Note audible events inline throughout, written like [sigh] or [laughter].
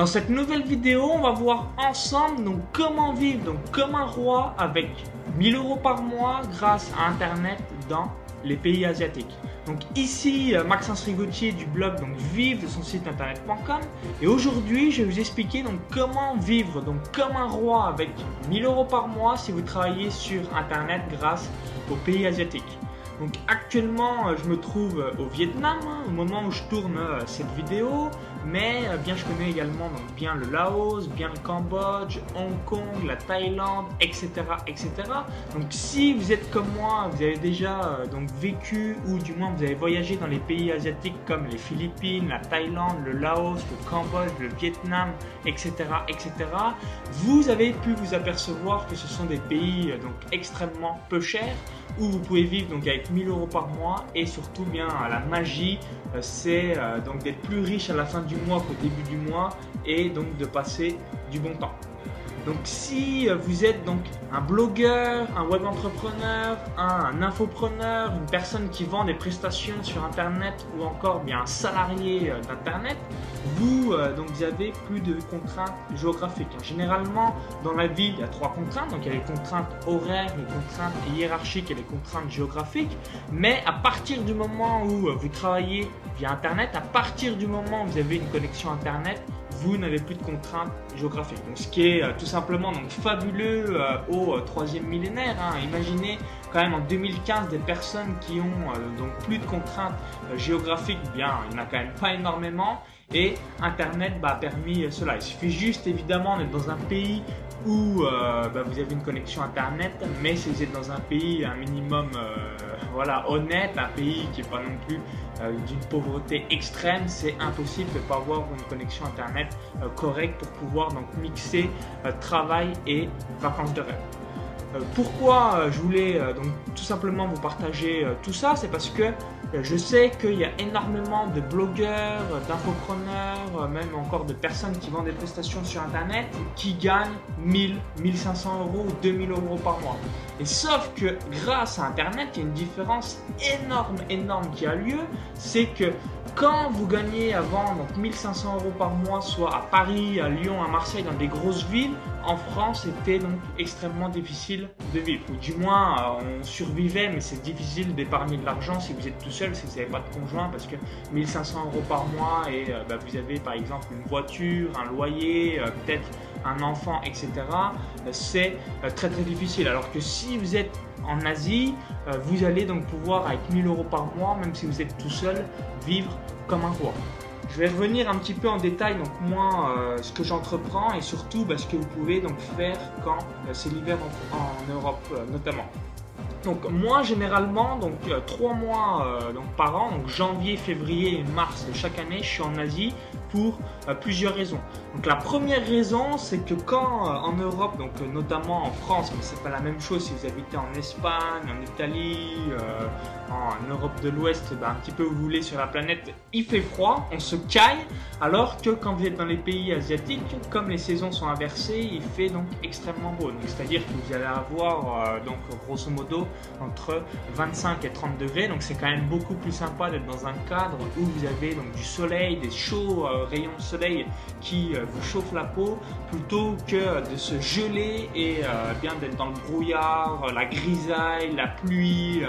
Dans cette nouvelle vidéo, on va voir ensemble comment vivre comme un roi avec 1000 euros par mois grâce à internet dans les pays asiatiques. Donc ici euh, Maxence Rigotier du blog donc vive de son site internet.com et aujourd'hui je vais vous expliquer comment vivre comme un roi avec 1000 euros par mois si vous travaillez sur internet grâce aux pays asiatiques. Donc actuellement, euh, je me trouve euh, au Vietnam hein, au moment où je tourne euh, cette vidéo, mais bien je connais également donc, bien le Laos, bien le Cambodge, Hong Kong, la Thaïlande, etc., etc. Donc si vous êtes comme moi, vous avez déjà donc vécu ou du moins vous avez voyagé dans les pays asiatiques comme les Philippines, la Thaïlande, le Laos, le Cambodge, le Vietnam, etc., etc. Vous avez pu vous apercevoir que ce sont des pays donc extrêmement peu chers où vous pouvez vivre donc avec 1000 euros par mois et surtout bien la magie euh, c'est euh, donc d'être plus riche à la fin du mois qu'au début du mois et donc de passer du bon temps. Donc si euh, vous êtes donc un blogueur, un web entrepreneur, un, infopreneur, une personne qui vend des prestations sur internet ou encore bien un salarié euh, d'internet, vous euh, donc vous avez plus de contraintes géographiques. Généralement dans la vie il y a trois contraintes, donc il y a les contraintes horaires, les contraintes hiérarchiques et les contraintes géographiques. Mais à partir du moment où vous travaillez via internet, à partir du moment où vous avez une connexion internet, vous n'avez plus de contraintes géographiques. Donc, ce qui est euh, tout simplement donc, fabuleux euh, au euh, troisième millénaire. Hein. Imaginez quand même en 2015 des personnes qui ont donc plus de contraintes géographiques. Bien, il n'y en a quand même pas énormément. Et Internet bah, a permis cela. Il suffit juste évidemment d'être dans un pays où bah, vous avez une connexion Internet, mais si vous êtes dans un pays un minimum voilà, honnête, un pays qui n'est pas non plus euh, d'une pauvreté extrême, c'est impossible de ne pas avoir une connexion Internet euh, correcte pour pouvoir donc mixer euh, travail et vacances de rêve. Pourquoi je voulais donc tout simplement vous partager tout ça C'est parce que je sais qu'il y a énormément de blogueurs, d'infopreneurs, même encore de personnes qui vendent des prestations sur Internet qui gagnent 1000, 1500 euros ou 2000 euros par mois. Et sauf que grâce à Internet, il y a une différence énorme, énorme qui a lieu. C'est que quand vous gagnez avant donc 1500 euros par mois, soit à Paris, à Lyon, à Marseille, dans des grosses villes, en France, c'était donc extrêmement difficile de vivre. Ou du moins, euh, on survivait, mais c'est difficile d'épargner de l'argent si vous êtes tout seul, si vous n'avez pas de conjoint, parce que 1500 euros par mois et euh, bah, vous avez par exemple une voiture, un loyer, euh, peut-être un enfant, etc., c'est très très difficile. Alors que si vous êtes en Asie, vous allez donc pouvoir, avec 1000 euros par mois, même si vous êtes tout seul, vivre comme un roi. Je vais revenir un petit peu en détail, donc moi, euh, ce que j'entreprends et surtout bah, ce que vous pouvez donc faire quand euh, c'est l'hiver en, Europe euh, notamment. Donc moi généralement donc trois mois donc par an donc janvier, février et mars de chaque année je suis en Asie pour plusieurs raisons. Donc la première raison c'est que quand en Europe donc notamment en France mais c'est pas la même chose si vous habitez en Espagne, en Italie, en Europe de l'Ouest, ben, un petit peu où vous voulez sur la planète, il fait froid, on se caille, alors que quand vous êtes dans les pays asiatiques, comme les saisons sont inversées, il fait donc extrêmement beau. C'est-à-dire que vous allez avoir euh, donc grosso modo entre 25 et 30 degrés, donc c'est quand même beaucoup plus sympa d'être dans un cadre où vous avez donc du soleil, des chauds euh, rayons de soleil qui euh, vous chauffent la peau, plutôt que de se geler et bien d'être dans le brouillard, la grisaille, la pluie,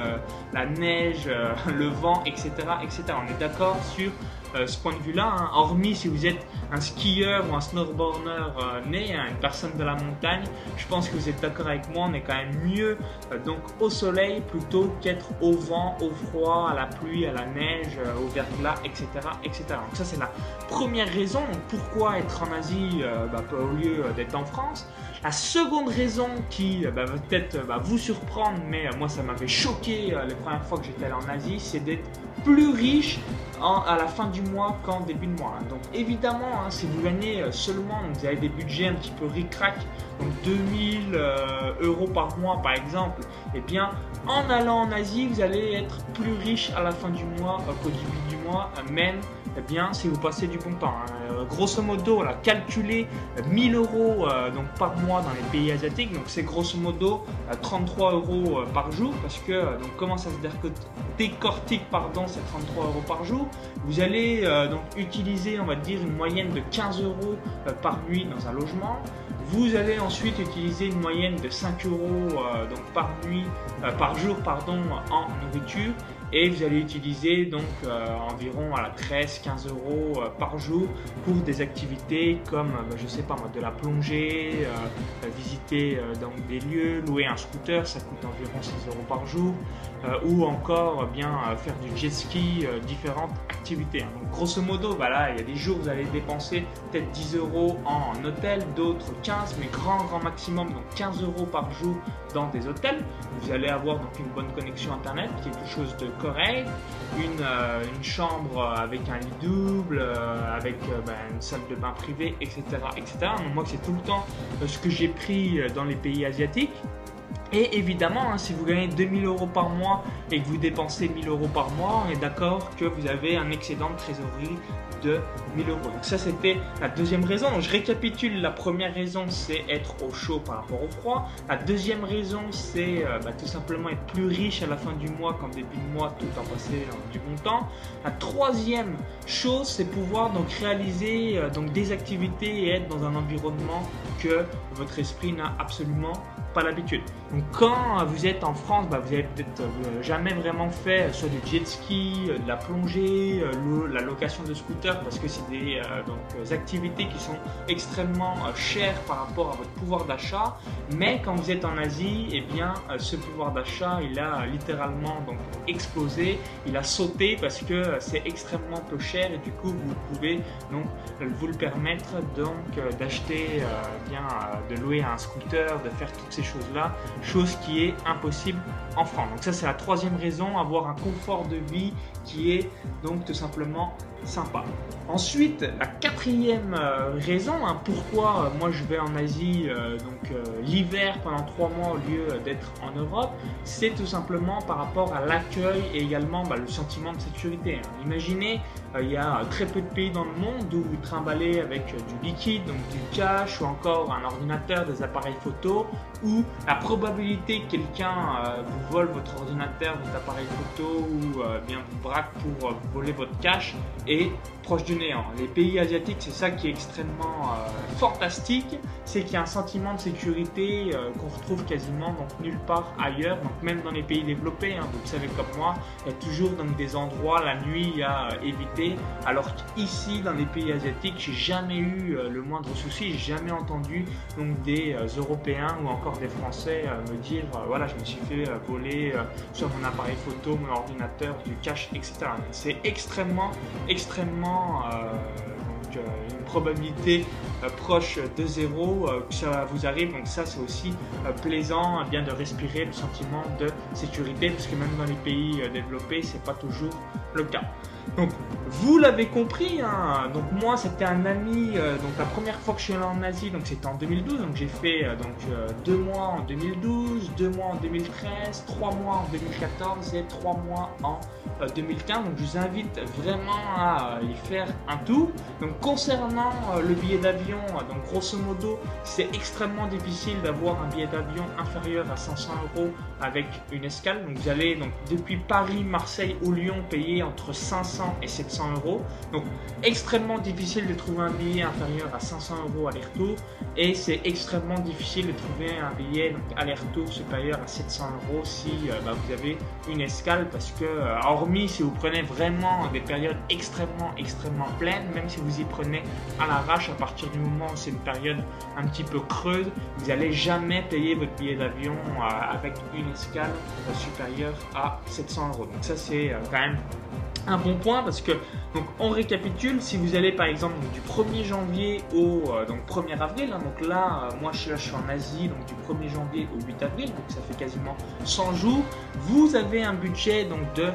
la neige euh, [laughs] le vent, etc., etc. On est d'accord sur euh, ce point de vue-là, hein. hormis si vous êtes un skieur ou un snowboarder euh, né, une personne de la montagne, je pense que vous êtes d'accord avec moi, on est quand même mieux donc au soleil plutôt qu'être au vent, au froid, à la pluie, à la neige, au verglas, etc., etc. Donc ça c'est la première raison pourquoi être en Asie bah, au lieu d'être en France. La seconde raison qui bah, va peut-être bah, vous surprendre, mais moi ça m'avait choqué les premières fois que j'étais allé en Asie, c'est d'être plus riche à la fin du mois qu'en début de mois. Donc évidemment, hein, si vous gagnez euh, seulement, vous avez des budgets un petit peu ric-rac, donc 2000 euh, euros par mois par exemple, et eh bien en allant en Asie, vous allez être plus riche à la fin du mois euh, qu'au début du mois, même eh bien, si vous passez du bon temps. Hein. grosso modo, calculer 1000 euros donc, par mois dans les pays asiatiques, donc c'est grosso modo 33 euros par jour, parce que donc, comment ça se décortique, pardon, c'est 33 euros par jour Vous allez donc utiliser, on va dire, une moyenne de 15 euros par nuit dans un logement. Vous allez ensuite utiliser une moyenne de 5 euros donc par nuit, par jour en nourriture et vous allez utiliser donc euh, environ à 13-15 euros euh, par jour pour des activités comme bah, je sais pas moi de la plongée, visiter donc des lieux, louer un scooter, ça coûte environ 6 euros par jour ou encore bien faire du jet ski, différentes activités. Hein. Donc grosso modo, voilà, il y a des jours vous allez dépenser peut-être 10 euros en hôtel, d'autres 15, mais grand grand maximum donc 15 euros par jour dans des hôtels. Vous allez avoir donc une bonne connexion internet, quelque chose de correct, une, euh, chambre avec un lit double, euh, avec euh, ben, une salle de bain privée, etc. etc. Donc moi c'est tout le temps ce que j'ai pris dans les pays asiatiques. Et évidemment, hein, si vous gagnez 2000 euros par mois et que vous dépensez 1000 euros par mois, on est d'accord que vous avez un excédent de trésorerie de 1000 euros. Donc ça, c'était la deuxième raison. je récapitule. La première raison, c'est être au chaud par rapport au froid. La deuxième raison, c'est euh, bah, tout simplement être plus riche à la fin du mois qu'en début de mois, tout en passer du bon temps. La troisième chose, c'est pouvoir donc réaliser euh, donc des activités et être dans un environnement que votre esprit n'a absolument pas l'habitude. Donc quand vous êtes en France, bah, vous avez peut-être euh, jamais vraiment fait euh, soit du jet ski, euh, de la plongée, la location de scooter parce que c'est des donc, activités qui sont extrêmement chères par rapport à votre pouvoir d'achat. Mais quand vous êtes en Asie, eh bien ce pouvoir d'achat il a littéralement donc explosé, il a sauté parce que c'est extrêmement peu cher et du coup vous pouvez donc vous le permettre donc d'acheter bien de louer un scooter, de faire toutes ces choses-là, chose qui est impossible en France. Donc ça c'est la troisième raison, avoir un confort de vie qui est donc tout simplement sympa. Ensuite, la quatrième euh, raison, hein, pourquoi euh, moi je vais en Asie euh, donc l'hiver pendant trois mois au lieu d'être en Europe, c'est tout simplement par rapport à l'accueil et également bah, le sentiment de sécurité. Hein. Imaginez, il y a très peu de pays dans le monde où vous trimballez avec du liquide, donc du cash ou encore un ordinateur, des appareils photo, où la probabilité que quelqu'un vous vole votre ordinateur, votre appareil photo ou bien vous braque pour voler votre cash proche du néant. Les pays asiatiques, c'est ça qui est extrêmement euh, fantastique, c'est qu'il y a un sentiment de sécurité euh, qu'on retrouve quasiment donc nulle part ailleurs, donc même dans les pays développés, hein, vous savez comme moi, il y a toujours donc des endroits la nuit à euh, éviter, alors qu'ici dans les pays asiatiques, j'ai jamais eu le moindre souci, j'ai jamais entendu donc des Européens ou encore des Français me dire voilà je me suis fait voler sur mon appareil photo, mon ordinateur, du cash, etc. C'est extrêmement extrêmement euh, donc, euh, une probabilité euh, proche de zéro que ça vous arrive. Donc ça c'est aussi plaisant hein, bien de respirer le sentiment de sécurité parce que même dans les pays développés c'est pas toujours le cas. Donc, vous l'avez compris, hein, donc moi c'était un ami, euh, donc la première fois que je suis allé en Asie, donc c'était en 2012, donc j'ai fait euh, donc euh, deux mois en 2012, deux mois en 2013, trois mois en 2014 et trois mois en 2015. Donc je vous invite vraiment à y faire un tour. Donc concernant le billet d'avion, donc grosso modo, c'est extrêmement difficile d'avoir un billet d'avion inférieur à 500 euros avec une escale. Donc vous allez donc depuis Paris, Marseille ou Lyon payer entre 500 et 700 euros. Donc extrêmement difficile de trouver un billet inférieur à 500 euros aller-retour et c'est extrêmement difficile de trouver un billet aller-retour supérieur à 700 euros si euh, bah, vous avez une escale parce que euh, hormis si vous prenez vraiment des périodes extrêmement extrêmement pleines, même si vous y prenez à l'arrache à partir du moment où c'est une période un petit peu creuse, vous n'allez jamais payer votre billet d'avion euh, avec une escale supérieure à 700 euros. Donc ça c'est quand même un bon point parce que donc on récapitule si vous allez par exemple du 1er janvier au euh, donc 1er avril hein, donc là euh, moi je je suis en Asie donc du 1er janvier au 8 avril donc ça fait quasiment 100 jours vous avez un budget donc de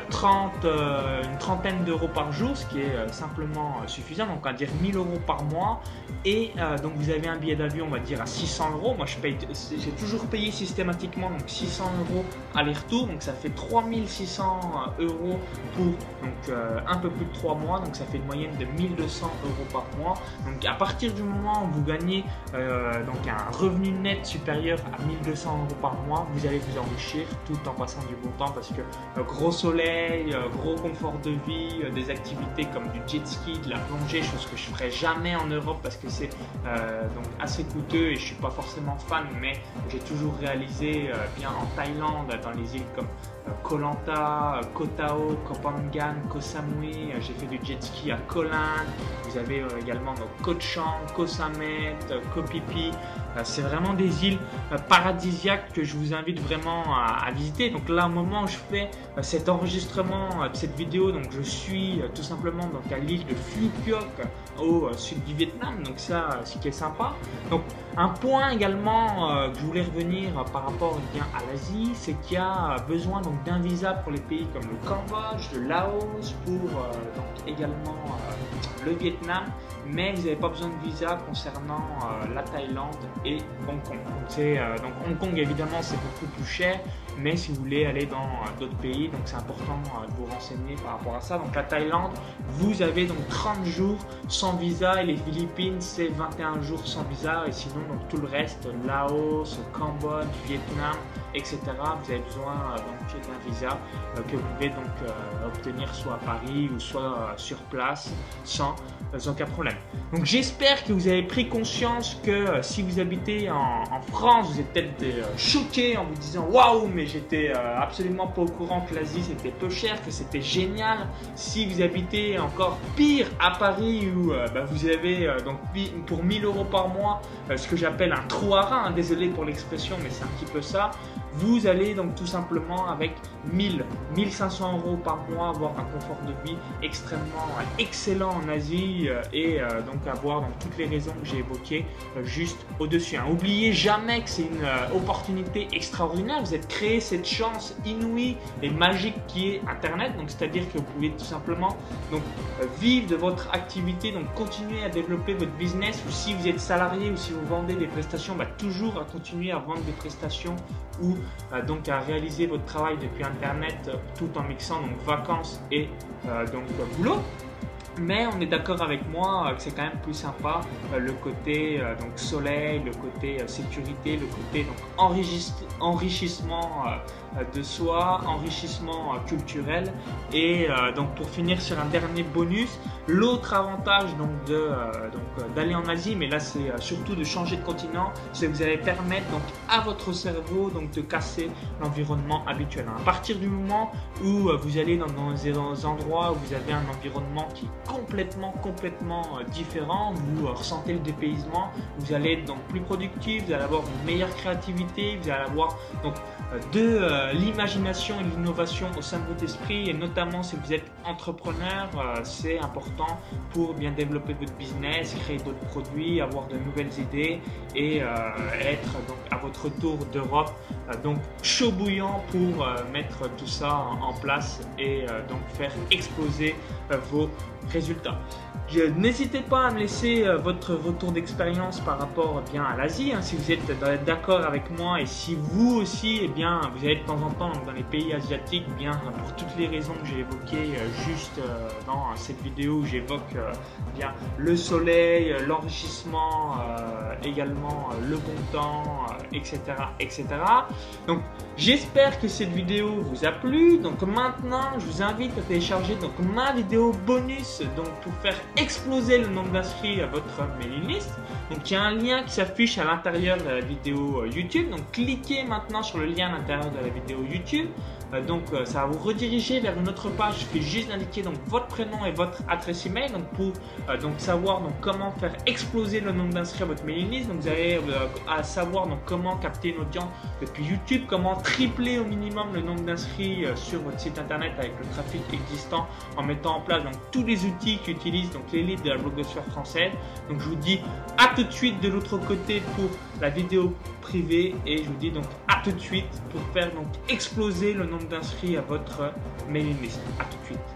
30 euh, une trentaine d'euros par jour ce qui est simplement suffisant donc on va dire 1000 euros par mois. Et donc vous avez un billet d'avion on va dire à 600 euros. Moi je paye j'ai toujours payé systématiquement donc 600 euros aller-retour. Donc ça fait 3600 euros pour donc euh, un peu plus de 3 mois, donc ça fait une moyenne de 1200 euros par mois. Donc à partir du moment où vous gagnez euh, donc un revenu net supérieur à 1200 euros par mois, vous allez vous enrichir tout en passant du bon temps parce que gros soleil soleil, gros confort de vie, des activités comme du jet ski, de la plongée, chose que je ferai jamais en Europe parce que c'est donc assez coûteux et je suis pas forcément fan, mais j'ai toujours réalisé bien en Thaïlande, dans les îles comme Koh Lanta, Koh Tao, Koh Phangan, Koh Samui, j'ai fait du jet ski à Koh Lan, vous avez également Koh Chang, Koh Samet, Koh Pipi, c'est vraiment des îles paradisiaques que je vous invite vraiment à, visiter. Donc là, au moment où je fais cet enregistrement de cette vidéo, donc je suis tout simplement donc à l'île de Phu Quoc au sud du Vietnam, donc ça, ce qui est sympa. Donc un point également que je voulais revenir par rapport eh bien, à l'Asie, c'est qu'il y a besoin donc d'un visa pour les pays comme le Cambodge, le Laos, pour donc également le Vietnam, mais vous n'avez pas besoin de visa concernant la Thaïlande et Hong Kong. Euh, donc, Hong Kong évidemment c'est beaucoup plus cher, mais si vous voulez aller dans euh, d'autres pays, donc c'est important euh, de vous renseigner par rapport à ça. Donc la Thaïlande, vous avez donc 30 jours sans visa et les Philippines c'est 21 jours sans visa et sinon donc tout le reste, Laos, Cambodge, Vietnam, etc. Vous avez besoin donc d'un visa que vous pouvez donc obtenir soit à Paris ou soit sur place sans aucun problème. Donc j'espère que vous avez pris conscience que si vous habitez en, France, vous êtes peut-être euh, choqué en vous disant waouh, mais j'étais euh, absolument pas au courant que l'Asie c'était peu cher, que c'était génial. Si vous habitez encore pire à Paris où euh, bah, vous avez donc pour 1000 euros par mois ce que j'appelle un trou à rein, désolé pour l'expression, mais c'est un petit peu ça. Vous allez donc tout simplement avec 1000, 1500 euros par mois avoir un confort de vie extrêmement excellent en Asie et donc avoir toutes les raisons que j'ai évoquées juste au-dessus. Hein. Oubliez jamais que c'est une euh, opportunité extraordinaire. Vous êtes créé cette chance inouïe et magique qui est Internet. Donc, c'est-à-dire que vous pouvez tout simplement donc, euh, vivre de votre activité, donc continuer à développer votre business. Ou si vous êtes salarié ou si vous vendez des prestations, bah, toujours à continuer à vendre des prestations ou euh, donc à réaliser votre travail depuis Internet tout en mixant donc vacances et donc boulot. Mais on est d'accord avec moi que c'est quand même plus sympa euh, le côté euh, donc soleil, le côté euh, sécurité, le côté donc enrichissement de soi, enrichissement culturel. Et donc pour finir sur un dernier bonus, l'autre avantage donc donc d'aller en Asie, mais là c'est surtout de changer de continent, c'est que vous allez permettre donc à votre cerveau donc de casser l'environnement habituel. À partir du moment où vous allez dans des endroits où vous avez un environnement qui complètement, complètement euh, différent. Vous euh, ressentez le dépaysement, vous allez être donc plus productif, vous allez avoir une meilleure créativité, vous allez avoir donc euh, de l'imagination et l'innovation au sein de votre esprit. Et notamment si vous êtes entrepreneur, c'est important pour bien développer votre business, créer d'autres produits, avoir de nouvelles idées et être donc à votre tour d'Europe. Donc chaud bouillant pour mettre tout ça en place et donc faire exploser vos résultats. N'hésitez pas à me laisser euh, votre retour d'expérience par rapport eh bien à l'Asie, hein, si vous êtes d'accord avec moi et si vous aussi, eh bien, vous allez de temps en temps dans les pays asiatiques, eh bien pour toutes les raisons que j'ai évoquées euh, juste euh, dans cette vidéo où j'évoque bien le soleil, l'enrichissement, également le bon temps, etc., etc. Donc j'espère que cette vidéo vous a plu. Donc maintenant, je vous invite à télécharger donc ma vidéo bonus donc pour faire exploser le nombre d'inscrits à votre mailing list. Donc il y a un lien qui s'affiche à l'intérieur de la vidéo euh, YouTube. Donc cliquez maintenant sur le lien à l'intérieur de la vidéo YouTube. Euh, donc euh, ça va vous rediriger vers une autre page. Il suffit juste d'indiquer donc votre prénom et votre adresse email. Donc pour donc savoir donc comment faire exploser le nombre d'inscrits à votre mailing list. Donc vous avez à savoir donc comment capter une audience depuis YouTube, comment tripler au minimum le nombre d'inscrits sur votre site internet avec le trafic existant en mettant en place donc tous les outils qu'utilise donc l'élite de la blogosphère française. Donc je vous dis à tout de suite de l'autre côté pour la vidéo privée et je vous dis donc à tout de suite pour faire donc exploser le nombre d'inscrits à votre mailing list. À tout de suite.